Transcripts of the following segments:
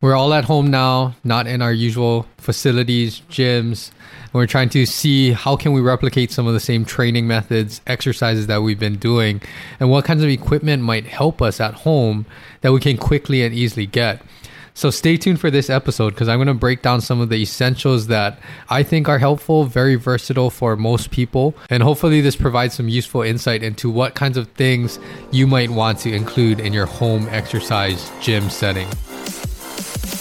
We're all at home now, not in our usual facilities, gyms. We're trying to see how can we replicate some of the same training methods, exercises that we've been doing, and what kinds of equipment might help us at home that we can quickly and easily get. So stay tuned for this episode because I'm going to break down some of the essentials that I think are helpful, very versatile for most people. And hopefully, this provides some useful insight into what kinds of things you might want to include in your home exercise gym setting.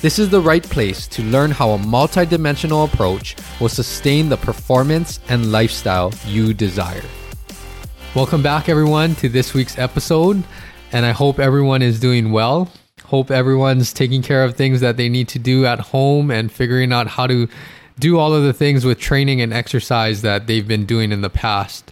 This is the right place to learn how a multidimensional approach will sustain the performance and lifestyle you desire. Welcome back, everyone, to this week's episode, and I hope everyone is doing well. Hope everyone's taking care of things that they need to do at home and figuring out how to do all of the things with training and exercise that they've been doing in the past.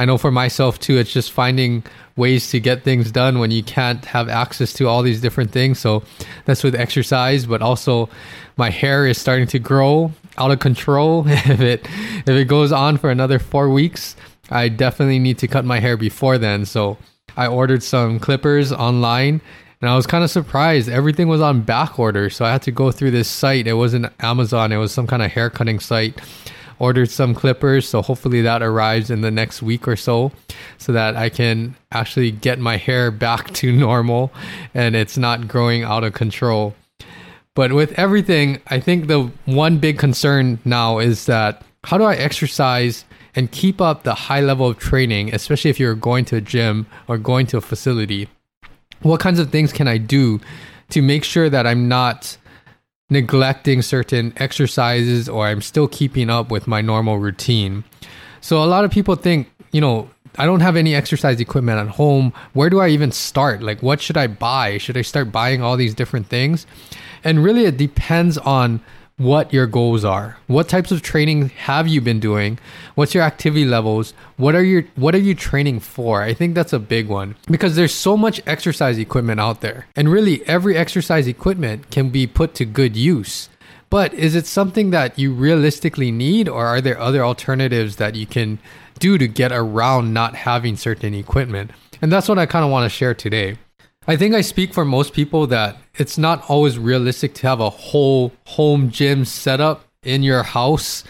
I know for myself too, it's just finding ways to get things done when you can't have access to all these different things. So that's with exercise, but also my hair is starting to grow out of control. if it if it goes on for another 4 weeks, I definitely need to cut my hair before then. So I ordered some clippers online and I was kind of surprised. Everything was on back order, so I had to go through this site. It wasn't Amazon; it was some kind of hair cutting site. Ordered some clippers, so hopefully that arrives in the next week or so, so that I can actually get my hair back to normal and it's not growing out of control. But with everything, I think the one big concern now is that how do I exercise and keep up the high level of training, especially if you're going to a gym or going to a facility? what kinds of things can I do to make sure that I'm not neglecting certain exercises or I'm still keeping up with my normal routine. So a lot of people think, you know, I don't have any exercise equipment at home. Where do I even start? Like what should I buy? Should I start buying all these different things? And really it depends on what your goals are. What types of training have you been doing? What's your activity levels? What are your what are you training for? I think that's a big one because there's so much exercise equipment out there. And really every exercise equipment can be put to good use. But is it something that you realistically need or are there other alternatives that you can do to get around not having certain equipment? And that's what I kind of want to share today. I think I speak for most people that it's not always realistic to have a whole home gym setup in your house.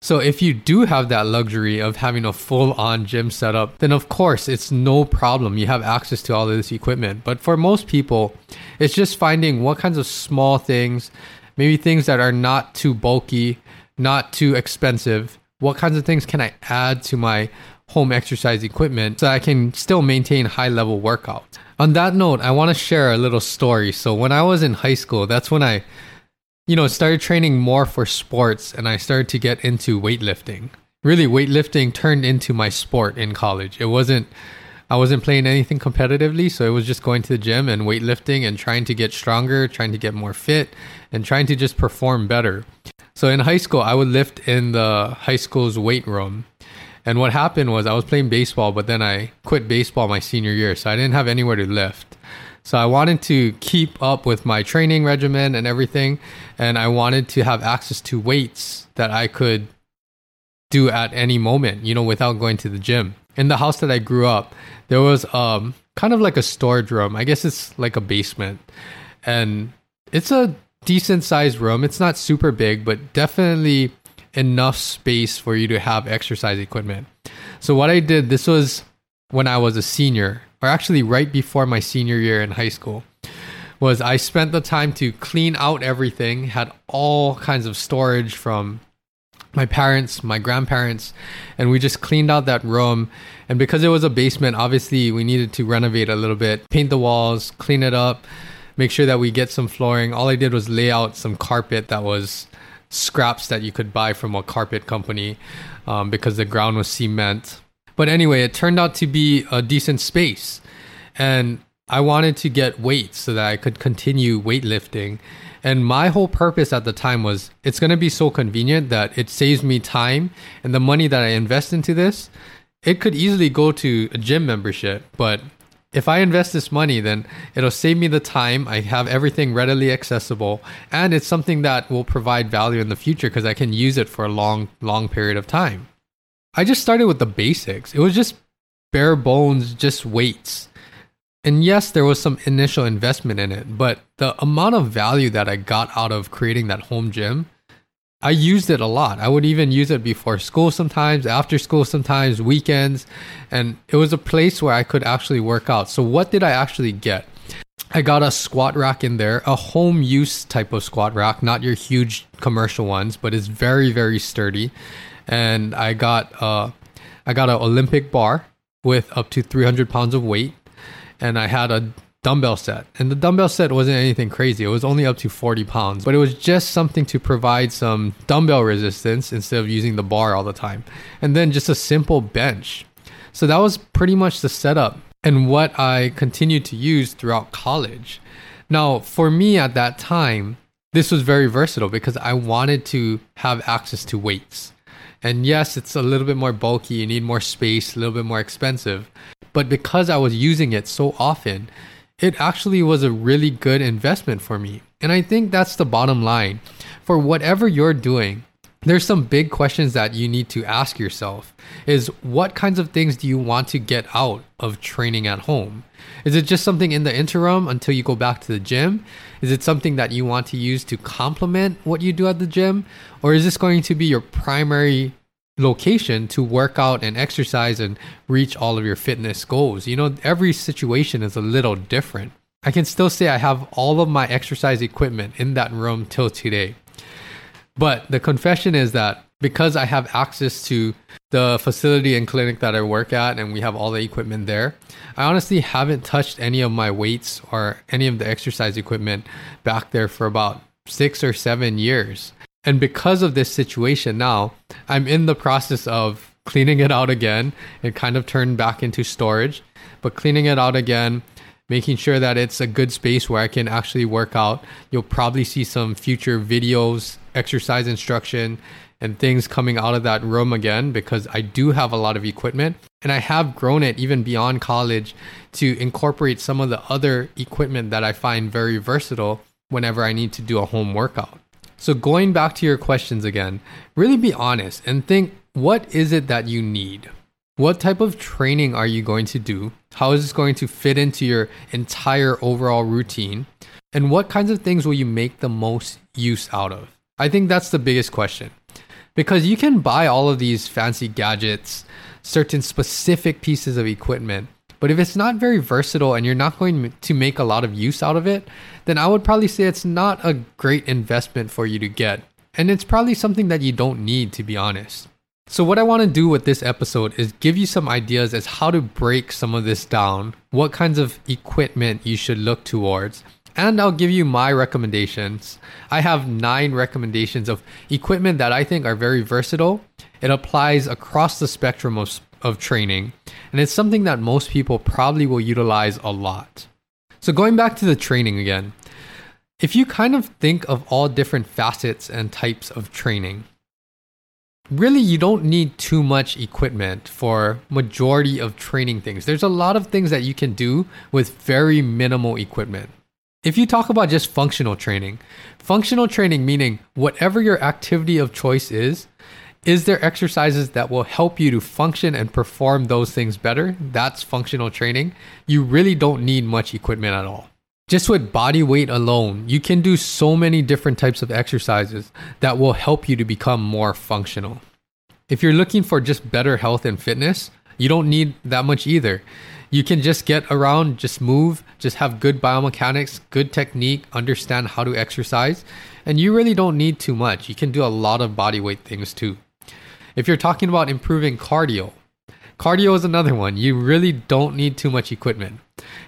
So if you do have that luxury of having a full on gym setup, then of course it's no problem. You have access to all of this equipment. But for most people, it's just finding what kinds of small things, maybe things that are not too bulky, not too expensive. What kinds of things can I add to my home exercise equipment so I can still maintain high level workouts? On that note, I want to share a little story. So when I was in high school, that's when I, you know, started training more for sports and I started to get into weightlifting. Really, weightlifting turned into my sport in college. It wasn't, I wasn't playing anything competitively. So it was just going to the gym and weightlifting and trying to get stronger, trying to get more fit, and trying to just perform better. So in high school, I would lift in the high school's weight room and what happened was I was playing baseball, but then I quit baseball my senior year, so I didn't have anywhere to lift. So I wanted to keep up with my training regimen and everything, and I wanted to have access to weights that I could do at any moment, you know, without going to the gym. In the house that I grew up, there was um kind of like a storage room. I guess it's like a basement. And it's a decent sized room. It's not super big, but definitely enough space for you to have exercise equipment. So what I did, this was when I was a senior, or actually right before my senior year in high school, was I spent the time to clean out everything, had all kinds of storage from my parents, my grandparents, and we just cleaned out that room. And because it was a basement, obviously we needed to renovate a little bit, paint the walls, clean it up, make sure that we get some flooring. All I did was lay out some carpet that was scraps that you could buy from a carpet company um, because the ground was cement. But anyway, it turned out to be a decent space. And I wanted to get weights so that I could continue weightlifting. And my whole purpose at the time was it's going to be so convenient that it saves me time and the money that I invest into this, it could easily go to a gym membership, but if I invest this money, then it'll save me the time. I have everything readily accessible, and it's something that will provide value in the future because I can use it for a long, long period of time. I just started with the basics. It was just bare bones, just weights. And yes, there was some initial investment in it, but the amount of value that I got out of creating that home gym I used it a lot. I would even use it before school sometimes, after school sometimes, weekends. And it was a place where I could actually work out. So, what did I actually get? I got a squat rack in there, a home use type of squat rack, not your huge commercial ones, but it's very, very sturdy. And I got uh, I got an Olympic bar with up to 300 pounds of weight, and I had a dumbbell set. And the dumbbell set wasn't anything crazy. It was only up to 40 pounds, but it was just something to provide some dumbbell resistance instead of using the bar all the time. And then just a simple bench. So that was pretty much the setup and what I continued to use throughout college. Now, for me at that time, this was very versatile because I wanted to have access to weights. And yes, it's a little bit more bulky, you need more space, a little bit more expensive. But because I was using it so often, it actually was a really good investment for me. And I think that's the bottom line. For whatever you're doing, there's some big questions that you need to ask yourself is what kinds of things do you want to get out of training at home is it just something in the interim until you go back to the gym is it something that you want to use to complement what you do at the gym or is this going to be your primary location to work out and exercise and reach all of your fitness goals. You know, every situation is a little different. I can still say I have all of my exercise equipment in that room till today. But the confession is that because I have access to the facility and clinic that I work at and we have all the equipment there, I honestly haven't touched any of my weights or any of the exercise equipment back there for about six or seven years. And because of this situation now, I'm in the process of cleaning it out again. It kind of turned back into storage, but cleaning it out again, making sure that it's a good space where I can actually work out. You'll probably see some future videos, exercise instruction, and things coming out of that room again because I do have a lot of equipment and I have grown it even beyond college to incorporate some of the other equipment that I find very versatile whenever I need to do a home workout. So, going back to your questions again, really be honest and think what is it that you need? What type of training are you going to do? How is this going to fit into your entire overall routine? And what kinds of things will you make the most use out of? I think that's the biggest question. Because you can buy all of these fancy gadgets, certain specific pieces of equipment, but if it's not very versatile and you're not going to make a lot of use out of it, then I would probably say it's not a great investment for you to get. And it's probably something that you don't need, to be honest. So, what I want to do with this episode is give you some ideas as how to break some of this down, what kinds of equipment you should look towards, and I'll give you my recommendations. I have nine recommendations of equipment that I think are very versatile. It applies across the spectrum of of training, and it's something that most people probably will utilize a lot. So, going back to the training again, if you kind of think of all different facets and types of training, really you don't need too much equipment for majority of training things. There's a lot of things that you can do with very minimal equipment. If you talk about just functional training, functional training meaning whatever your activity of choice is, is there exercises that will help you to function and perform those things better? That's functional training. You really don't need much equipment at all. Just with body weight alone, you can do so many different types of exercises that will help you to become more functional. If you're looking for just better health and fitness, you don't need that much either. You can just get around, just move, just have good biomechanics, good technique, understand how to exercise, and you really don't need too much. You can do a lot of body weight things too. If you're talking about improving cardio, cardio is another one. You really don't need too much equipment.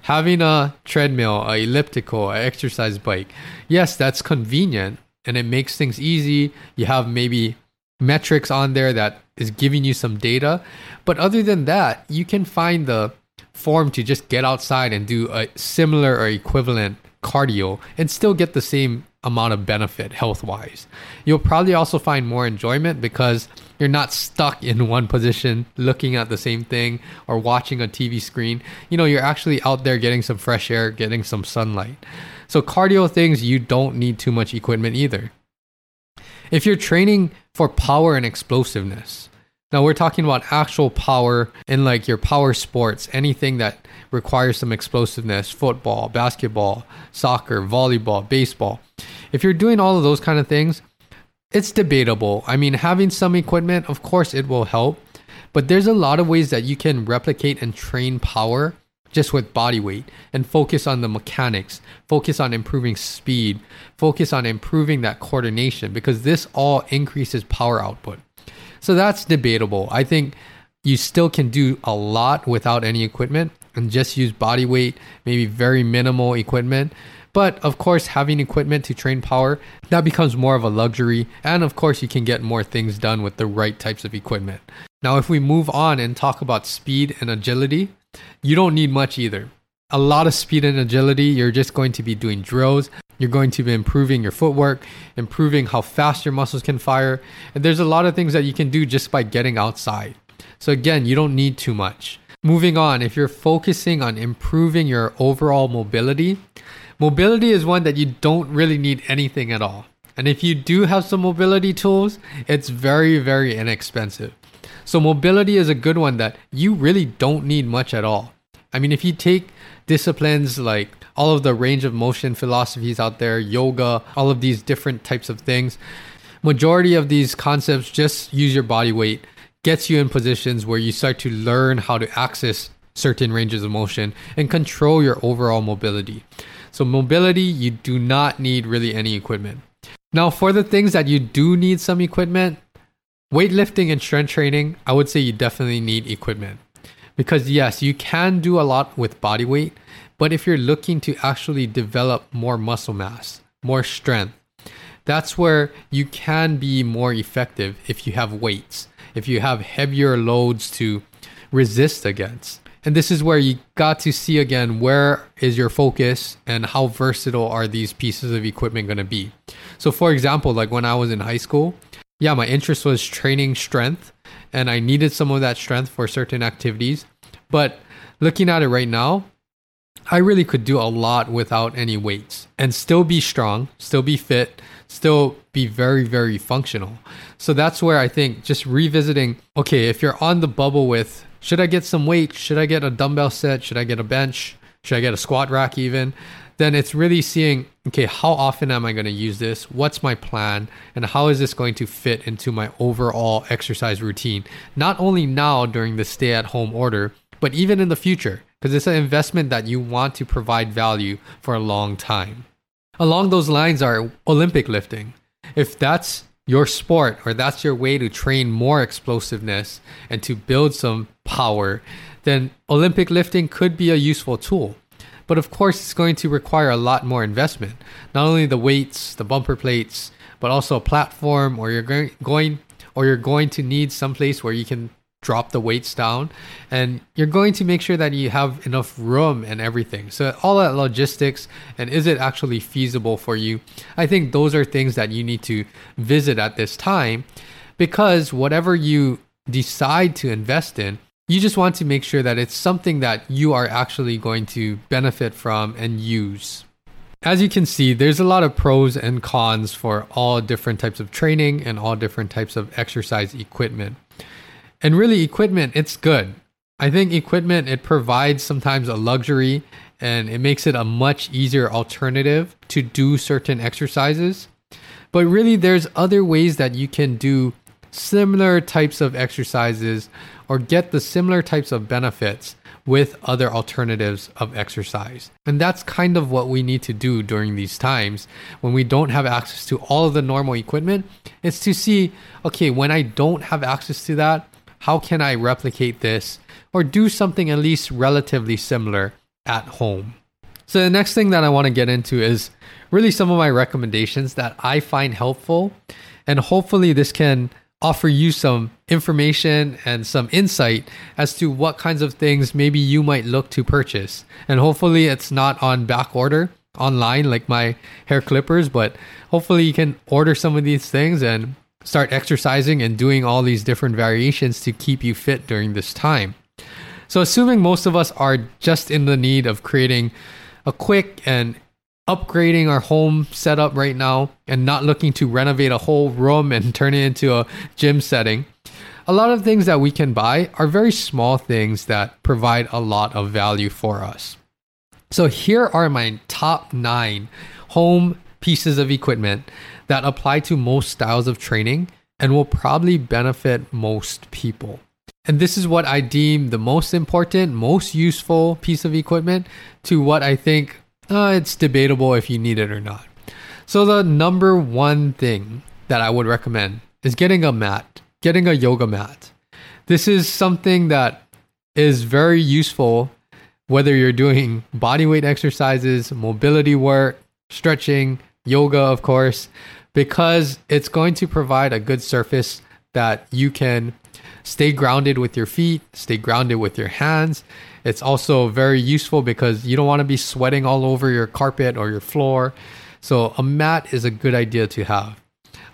Having a treadmill, a elliptical, an exercise bike, yes, that's convenient and it makes things easy. You have maybe metrics on there that is giving you some data. But other than that, you can find the form to just get outside and do a similar or equivalent cardio and still get the same amount of benefit health wise. You'll probably also find more enjoyment because you're not stuck in one position looking at the same thing or watching a TV screen. You know, you're actually out there getting some fresh air, getting some sunlight. So, cardio things, you don't need too much equipment either. If you're training for power and explosiveness, now we're talking about actual power in like your power sports, anything that requires some explosiveness, football, basketball, soccer, volleyball, baseball. If you're doing all of those kind of things, it's debatable. I mean, having some equipment, of course, it will help, but there's a lot of ways that you can replicate and train power just with body weight and focus on the mechanics, focus on improving speed, focus on improving that coordination because this all increases power output. So that's debatable. I think you still can do a lot without any equipment and just use body weight, maybe very minimal equipment. But of course, having equipment to train power, that becomes more of a luxury. And of course, you can get more things done with the right types of equipment. Now, if we move on and talk about speed and agility, you don't need much either. A lot of speed and agility, you're just going to be doing drills. You're going to be improving your footwork, improving how fast your muscles can fire. And there's a lot of things that you can do just by getting outside. So, again, you don't need too much. Moving on, if you're focusing on improving your overall mobility, mobility is one that you don't really need anything at all. And if you do have some mobility tools, it's very, very inexpensive. So mobility is a good one that you really don't need much at all. I mean, if you take disciplines like all of the range of motion philosophies out there, yoga, all of these different types of things, majority of these concepts just use your body weight, gets you in positions where you start to learn how to access certain ranges of motion and control your overall mobility. So mobility, you do not need really any equipment. Now, for the things that you do need some equipment, weightlifting and strength training, I would say you definitely need equipment. Because yes, you can do a lot with body weight, but if you're looking to actually develop more muscle mass, more strength, that's where you can be more effective if you have weights, if you have heavier loads to resist against. And this is where you got to see again where is your focus and how versatile are these pieces of equipment going to be. So, for example, like when I was in high school, yeah, my interest was training strength and I needed some of that strength for certain activities. But looking at it right now, I really could do a lot without any weights and still be strong, still be fit, still be very, very functional. So that's where I think just revisiting okay, if you're on the bubble with should I get some weight? Should I get a dumbbell set? Should I get a bench? Should I get a squat rack even? then it's really seeing okay how often am i going to use this what's my plan and how is this going to fit into my overall exercise routine not only now during the stay at home order but even in the future because it's an investment that you want to provide value for a long time. Along those lines are olympic lifting. If that's your sport or that's your way to train more explosiveness and to build some power then olympic lifting could be a useful tool. But of course, it's going to require a lot more investment. Not only the weights, the bumper plates, but also a platform, or you're going, or you're going to need some place where you can drop the weights down and you're going to make sure that you have enough room and everything so all that logistics and is it actually feasible for you i think those are things that you need to visit at this time because whatever you decide to invest in you just want to make sure that it's something that you are actually going to benefit from and use. As you can see, there's a lot of pros and cons for all different types of training and all different types of exercise equipment. And really, equipment, it's good. I think equipment, it provides sometimes a luxury and it makes it a much easier alternative to do certain exercises. But really, there's other ways that you can do similar types of exercises or get the similar types of benefits with other alternatives of exercise. And that's kind of what we need to do during these times when we don't have access to all of the normal equipment. It's to see, okay, when I don't have access to that, how can I replicate this or do something at least relatively similar at home? So, the next thing that I want to get into is really some of my recommendations that I find helpful. And hopefully, this can offer you some information and some insight as to what kinds of things maybe you might look to purchase. And hopefully it's not on back order. online, like my hair clippers, but hopefully you can order some of these things and start exercising and doing all these different variations to keep you fit during this time. So, assuming most of us are just in the need of creating a quick and upgrading our home setup right now and not looking to renovate a whole room and turn it into a gym setting, a lot of things that we can buy are very small things that provide a lot of value for us. So, here are my top nine home pieces of equipment that apply to most styles of training and will probably benefit most people. And this is what I deem the most important, most useful piece of equipment to what I think uh, it's debatable if you need it or not. So, the number one thing that I would recommend is getting a mat, getting a yoga mat. This is something that is very useful whether you're doing bodyweight exercises, mobility work, stretching, yoga, of course, because it's going to provide a good surface that you can stay grounded with your feet, stay grounded with your hands. It's also very useful because you don't want to be sweating all over your carpet or your floor. So, a mat is a good idea to have.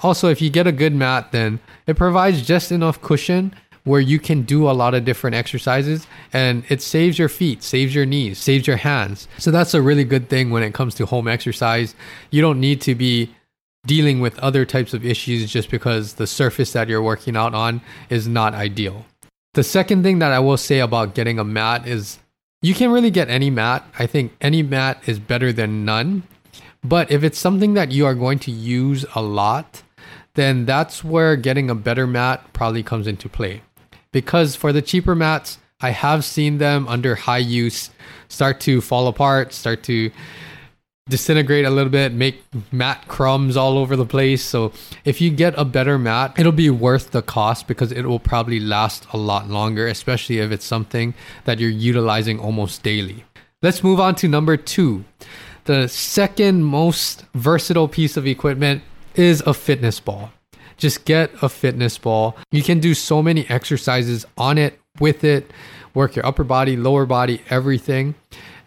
Also, if you get a good mat, then it provides just enough cushion where you can do a lot of different exercises and it saves your feet, saves your knees, saves your hands. So, that's a really good thing when it comes to home exercise. You don't need to be dealing with other types of issues just because the surface that you're working out on is not ideal. The second thing that I will say about getting a mat is you can really get any mat. I think any mat is better than none. But if it's something that you are going to use a lot, then that's where getting a better mat probably comes into play. Because for the cheaper mats, I have seen them under high use start to fall apart, start to disintegrate a little bit, make mat crumbs all over the place. So if you get a better mat, it'll be worth the cost because it will probably last a lot longer, especially if it's something that you're utilizing almost daily. Let's move on to number two. The second most versatile piece of equipment is a fitness ball. Just get a fitness ball. You can do so many exercises on it, with it, work your upper body, lower body, everything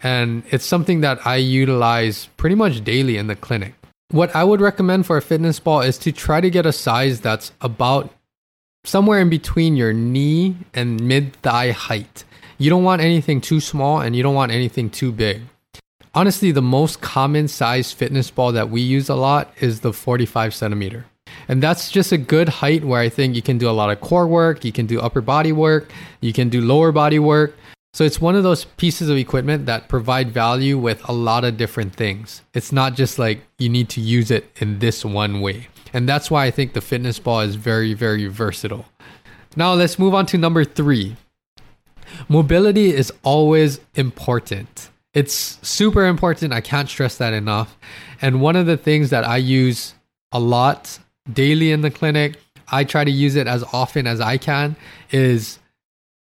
and it's something that I utilize pretty much daily in the clinic. What I would recommend for a fitness ball is to try to get a size that's about somewhere in between your knee and mid thigh height. You don't want anything too small and you don't want anything too big. Honestly, the most common size fitness ball that we use a lot is the 45 centimeter. And that's just a good height where I think you can do a lot of core work, you can do upper body work, you can do lower body work. So it's one of those pieces of equipment that provide value with a lot of different things. It's not just like you need to use it in this one way. And that's why I think the fitness ball is very, very versatile. Now let's move on to number three. Mobility is always important. It's super important. I can't stress that enough. And one of the things that I use a lot daily in the clinic, I try to use it as often as I can, is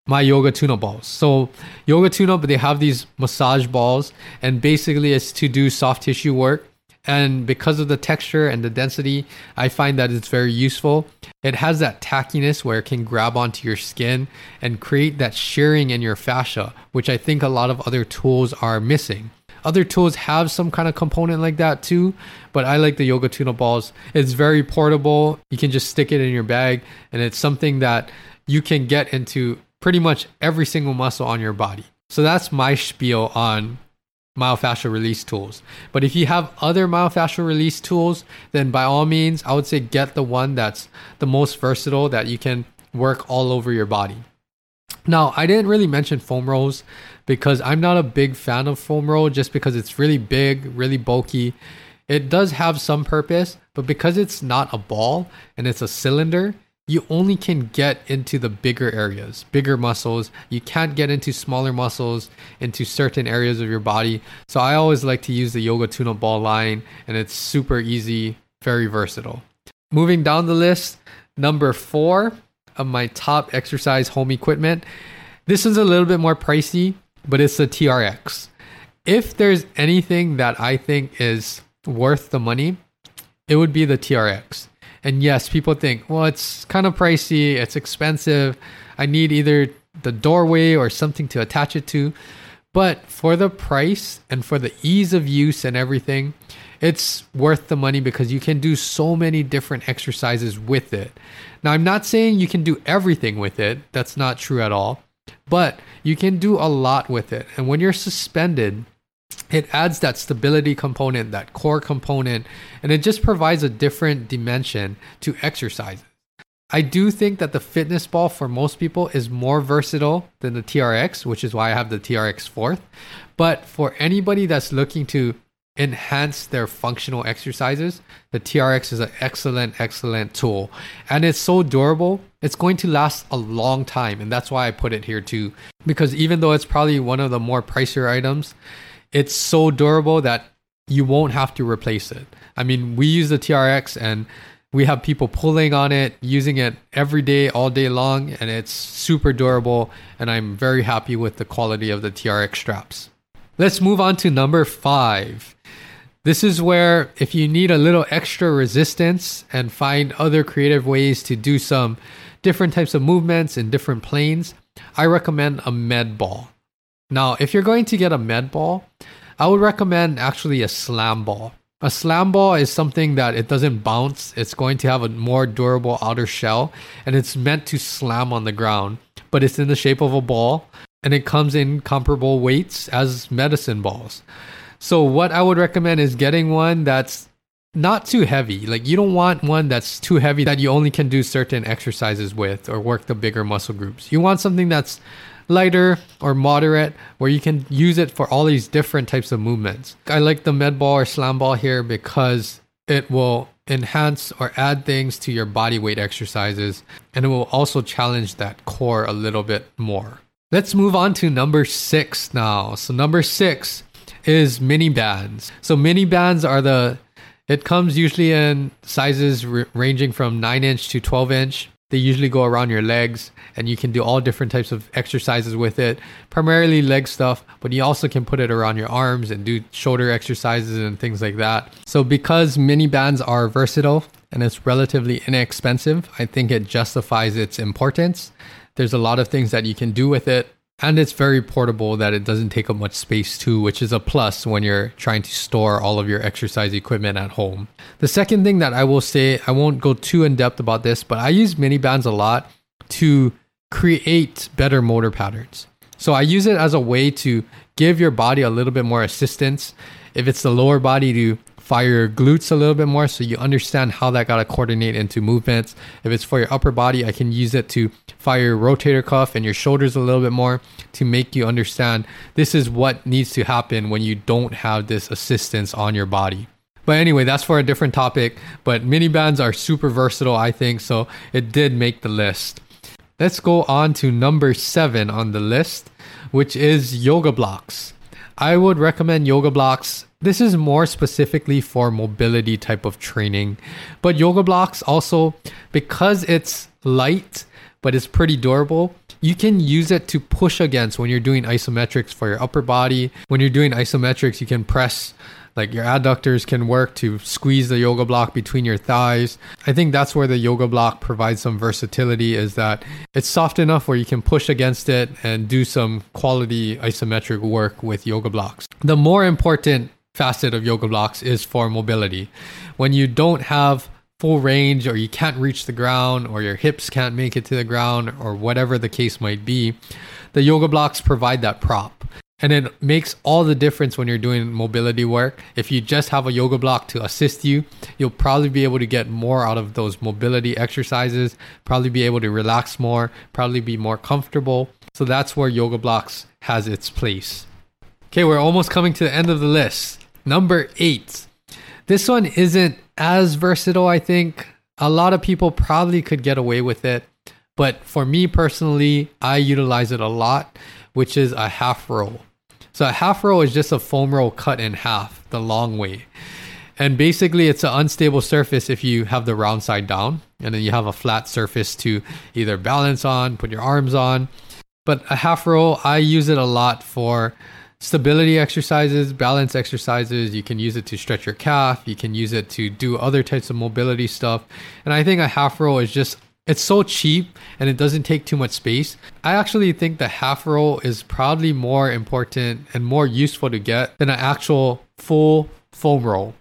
my yoga tune-up balls. So yoga tune-up, they have these massage balls, and basically it's to do soft tissue work. And because of the texture and the density, I find that it's very useful. It has that tackiness where it can grab onto your skin and create that shearing in your fascia, which I think a lot of other tools are missing. Other tools have some kind of component like that too, but I like the yoga tune-up balls. It's very portable. You can just stick it in your bag, and it's something that you can get into pretty much every single muscle on your body. So that's my spiel on myofascial release tools. But if you have other myofascial release tools, then by all means, I would say get the one that's the most versatile that you can work all over your body. Now, I didn't really mention foam rolls because I'm not a big fan of foam roll just because it's really big, really bulky. It does have some purpose, but because it's not a ball and it's a cylinder, you only can get into the bigger areas, bigger muscles. You can't get into smaller muscles, into certain areas of your body. So I always like to use the Yoga Tune-Up Ball line, and it's super easy, very versatile. Moving down the list, number four of my top exercise home equipment. This is a little bit more pricey, but it's the TRX. If there's anything that I think is worth the money, it would be the TRX. And yes, people think, well, it's kind of pricey, it's expensive. I need either the doorway or something to attach it to. But for the price and for the ease of use and everything, it's worth the money because you can do so many different exercises with it. Now, I'm not saying you can do everything with it, that's not true at all, but you can do a lot with it. And when you're suspended, it adds that stability component, that core component, and it just provides a different dimension to exercises. I do think that the fitness ball for most people is more versatile than the TRX, which is why I have the TRX fourth. But for anybody that's looking to enhance their functional exercises, the TRX is an excellent, excellent tool. And it's so durable, it's going to last a long time. And that's why I put it here too. Because even though it's probably one of the more pricier items, it's so durable that you won't have to replace it. I mean, we use the TRX and we have people pulling on it, using it every day, all day long, and it's super durable. And I'm very happy with the quality of the TRX straps. Let's move on to number five. This is where, if you need a little extra resistance and find other creative ways to do some different types of movements in different planes, I recommend a med ball. Now, if you're going to get a med ball, I would recommend actually a slam ball. A slam ball is something that it doesn't bounce. It's going to have a more durable outer shell and it's meant to slam on the ground, but it's in the shape of a ball and it comes in comparable weights as medicine balls. So what I would recommend is getting one that's not too heavy. Like you don't want one that's too heavy that you only can do certain exercises with or work the bigger muscle groups. You want something that's lighter or moderate where you can use it for all these different types of movements. I like the med ball or slam ball here because it will enhance or add things to your body weight exercises and it will also challenge that core a little bit more. Let's move on to number six now. So, number six is mini bands. So, mini bands are the, it comes usually in sizes r- ranging from 9 inch to 12 inch. They usually go around your legs and you can do all different types of exercises with it, primarily leg stuff, but you also can put it around your arms and do shoulder exercises and things like that. So, because mini bands are versatile and it's relatively inexpensive, I think it justifies its importance. There's a lot of things that you can do with it and it's very portable that it doesn't take up much space too, which is a plus when you're trying to store all of your exercise equipment at home. The second thing that I will say, I won't go too in depth about this, but I use mini bands a lot to create better motor patterns. So I use it as a way to give your body a little bit more assistance. If it's the lower body to fire your glutes a little bit more so you understand how that got to coordinate into movements. If it's for your upper body, I can use it to fire your rotator cuff and your shoulders a little bit more to make you understand this is what needs to happen when you don't have this assistance on your body. But anyway, that's for a different topic. But mini bands are super versatile, I think, so it did make the list. Let's go on to number seven on the list, which is yoga blocks. I would recommend yoga blocks. This is more specifically for mobility type of training. But yoga blocks also, because it's light, but it's pretty durable, you can use it to push against when you're doing isometrics for your upper body. When you're doing isometrics, you can press like your adductors can work to squeeze the yoga block between your thighs. I think that's where the yoga block provides some versatility is that it's soft enough where you can push against it and do some quality isometric work with yoga blocks. The more important facet of yoga blocks is for mobility. When you don't have full range or you can't reach the ground or your hips can't make it to the ground or whatever the case might be, the yoga blocks provide that prop. And it makes all the difference when you're doing mobility work. If you just have a yoga block to assist you, you'll probably be able to get more out of those mobility exercises, probably be able to relax more, probably be more comfortable. So that's where yoga blocks has its place. Okay, we're almost coming to the end of the list. Number eight. This one isn't as versatile, I think. A lot of people probably could get away with it. But for me personally, I utilize it a lot which is a half roll. So a half roll is just a foam roll cut in half the long way. And basically, it's an unstable surface if you have the round side down, and then you have a flat surface to either balance on, put your arms on. But a half roll, I use it a lot for stability exercises, balance exercises. You can use it to stretch your calf, you can use it to do other types of mobility stuff. And I think a half roll is just it's so cheap and it doesn't take too much space. I actually think the half roll is probably more important and more useful to get than an actual full foam roll.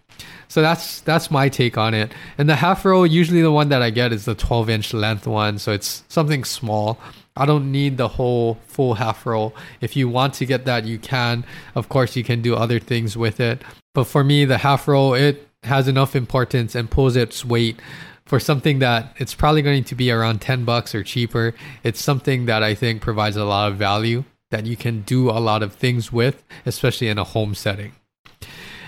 So that's that's my take on it. And the half roll, usually the one that I get is the 12 inch length one, so it's something small. I don't need the whole full half roll. If you want to get that, you can. Of course, you can do other things with it. But for me, the half roll, it has enough importance and pulls its weight for something that it's probably going to be around 10 bucks or cheaper. It's something that I think provides a lot of value that you can do a lot of things with, especially in a home setting.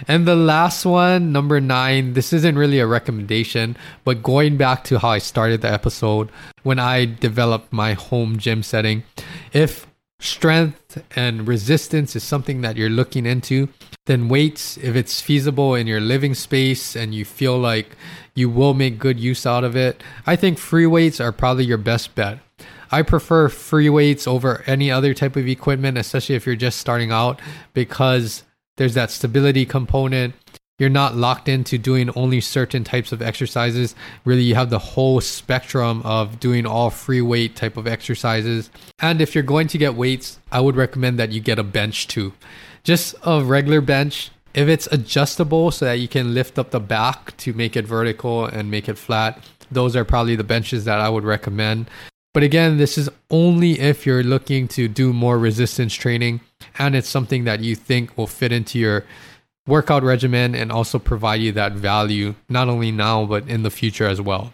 And the last one, number nine, this isn't really a recommendation, but going back to how I started the episode when I developed my home gym setting, if strength and resistance is something that you're looking into, then weights, if it's feasible in your living space and you feel like you will make good use out of it, I think free weights are probably your best bet. I prefer free weights over any other type of equipment, especially if you're just starting out, because there's that stability component. You're not locked into doing only certain types of exercises. Really, you have the whole spectrum of doing all free weight type of exercises. And if you're going to get weights, I would recommend that you get a bench too. Just a regular bench. If it's adjustable so that you can lift up the back to make it vertical and make it flat, those are probably the benches that I would recommend. But again, this is only if you're looking to do more resistance training and it's something that you think will fit into your workout regimen and also provide you that value, not only now, but in the future as well.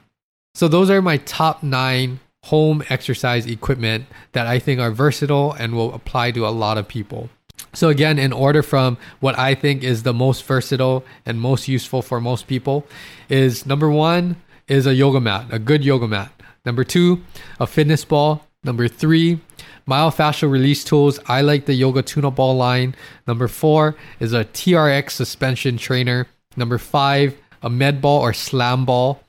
So, those are my top nine home exercise equipment that I think are versatile and will apply to a lot of people. So, again, in order from what I think is the most versatile and most useful for most people, is number one is a yoga mat, a good yoga mat. Number two, a fitness ball. Number three, myofascial release tools. I like the Yoga Tune Up Ball line. Number four is a TRX suspension trainer. Number five, a med ball or slam ball.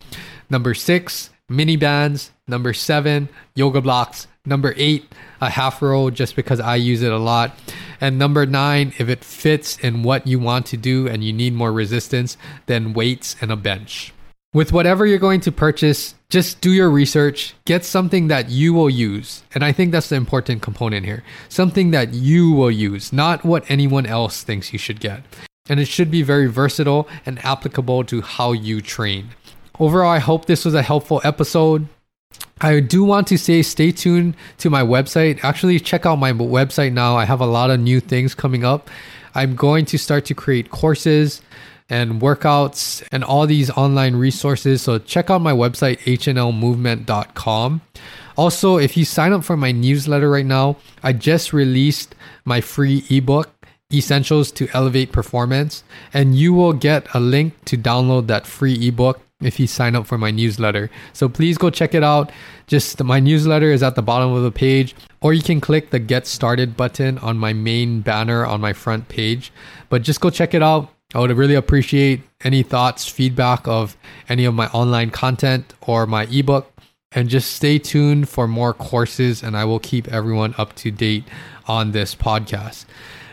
Number six, mini bands. Number seven, yoga blocks. Number eight, a half roll just because I use it a lot. And number nine, if it fits in what you want to do and you need more resistance, then weights and a bench. With whatever you're going to purchase, just do your research, get something that you will use. And I think that's the important component here. Something that you will use, not what anyone else thinks you should get. And it should be very versatile and applicable to how you train. Overall, I hope this was a helpful episode. I do want to say stay tuned to my website. Actually, check out my website now. I have a lot of new things coming up. I'm going to start to create courses and workouts and all these online resources. So check out my website, hnlmovement.com. Also, if you sign up for my newsletter right now, I just released my free ebook, Essentials to Elevate Performance, and you will get a link to download that free ebook if you sign up for my newsletter. So please go check it out. Just my newsletter is at the bottom of the page, or you can click the Get Started button on my main banner on my front page. But just go check it out. I would really appreciate any thoughts, feedback of any of my online content or my ebook. And just stay tuned for more courses, and I will keep everyone up to date on this podcast.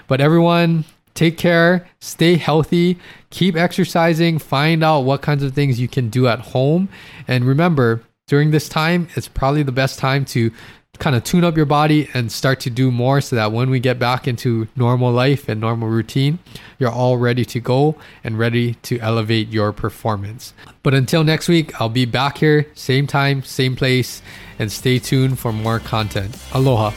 But everyone, take care, stay healthy, keep exercising, find out what kinds of things you can do at home. And remember, during this time, it's probably the best time to kind of tune up your body and start to do more so that when we get back into normal life and normal routine, you're all ready to go and ready to elevate your performance. But until next week, I'll be back here, same time, same place, and stay tuned for more content. Aloha.